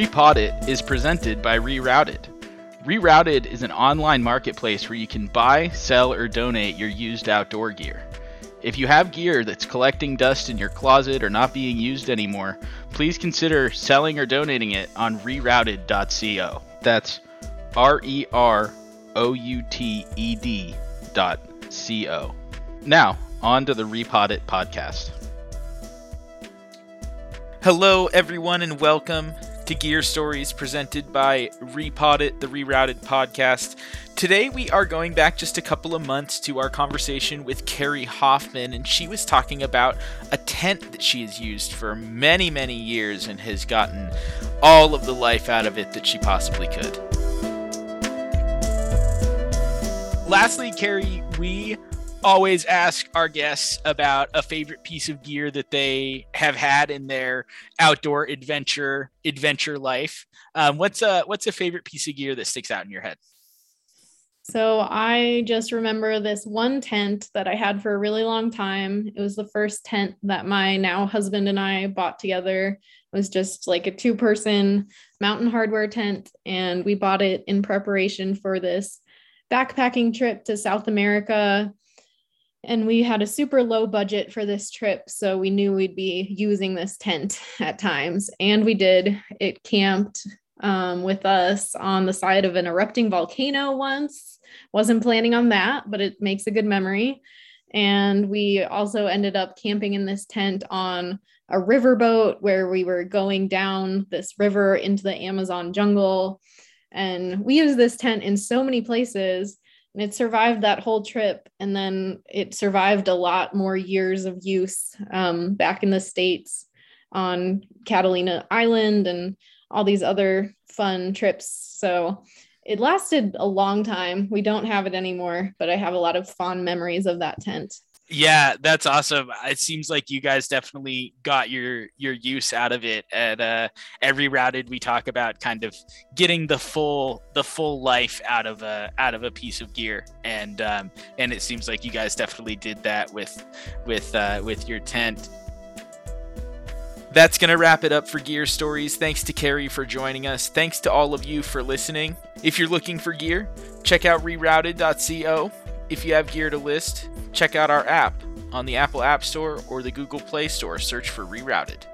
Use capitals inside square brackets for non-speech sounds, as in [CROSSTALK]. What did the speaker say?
Repod It is presented by Rerouted. Rerouted is an online marketplace where you can buy, sell, or donate your used outdoor gear. If you have gear that's collecting dust in your closet or not being used anymore, please consider selling or donating it on rerouted.co. That's R E R O U T E D dot C O. Now, on to the Repod It podcast. Hello, everyone, and welcome to Gear Stories presented by Repod It, the Rerouted podcast. Today, we are going back just a couple of months to our conversation with Carrie Hoffman, and she was talking about a tent that she has used for many, many years and has gotten all of the life out of it that she possibly could. Lastly, Carrie, we always ask our guests about a favorite piece of gear that they have had in their outdoor adventure adventure life. Um, what's a what's a favorite piece of gear that sticks out in your head? So I just remember this one tent that I had for a really long time. It was the first tent that my now husband and I bought together. It was just like a two person Mountain Hardwear tent and we bought it in preparation for this backpacking trip to South America and we had a super low budget for this trip so we knew we'd be using this tent [LAUGHS] at times. And we did. It camped um, with us on the side of an erupting volcano once. Wasn't planning on that but it makes a good memory. And we also ended up camping in this tent on a riverboat where we were going down this river into the amazon jungle. And we use this tent in so many places and it survived that whole trip and then it survived a lot more years of use um, back in the states on catalina island and all these other fun trips. So it lasted a long time. We don't have it anymore but i have a lot of fond memories of that tent yeah, that's awesome. It seems like you guys definitely got your your use out of it. At uh, Rerouted, we talk about kind of getting the full the full life out of a out of a piece of gear, and um, and it seems like you guys definitely did that with with uh, with your tent. That's going to wrap it up for Gear Stories. Thanks to Carrie for joining us. Thanks to all of you for listening. If you're looking for gear, check out rerouted.co. If you have gear to list, check out our app on the Apple App Store or the Google Play Store. Search for Rerouted.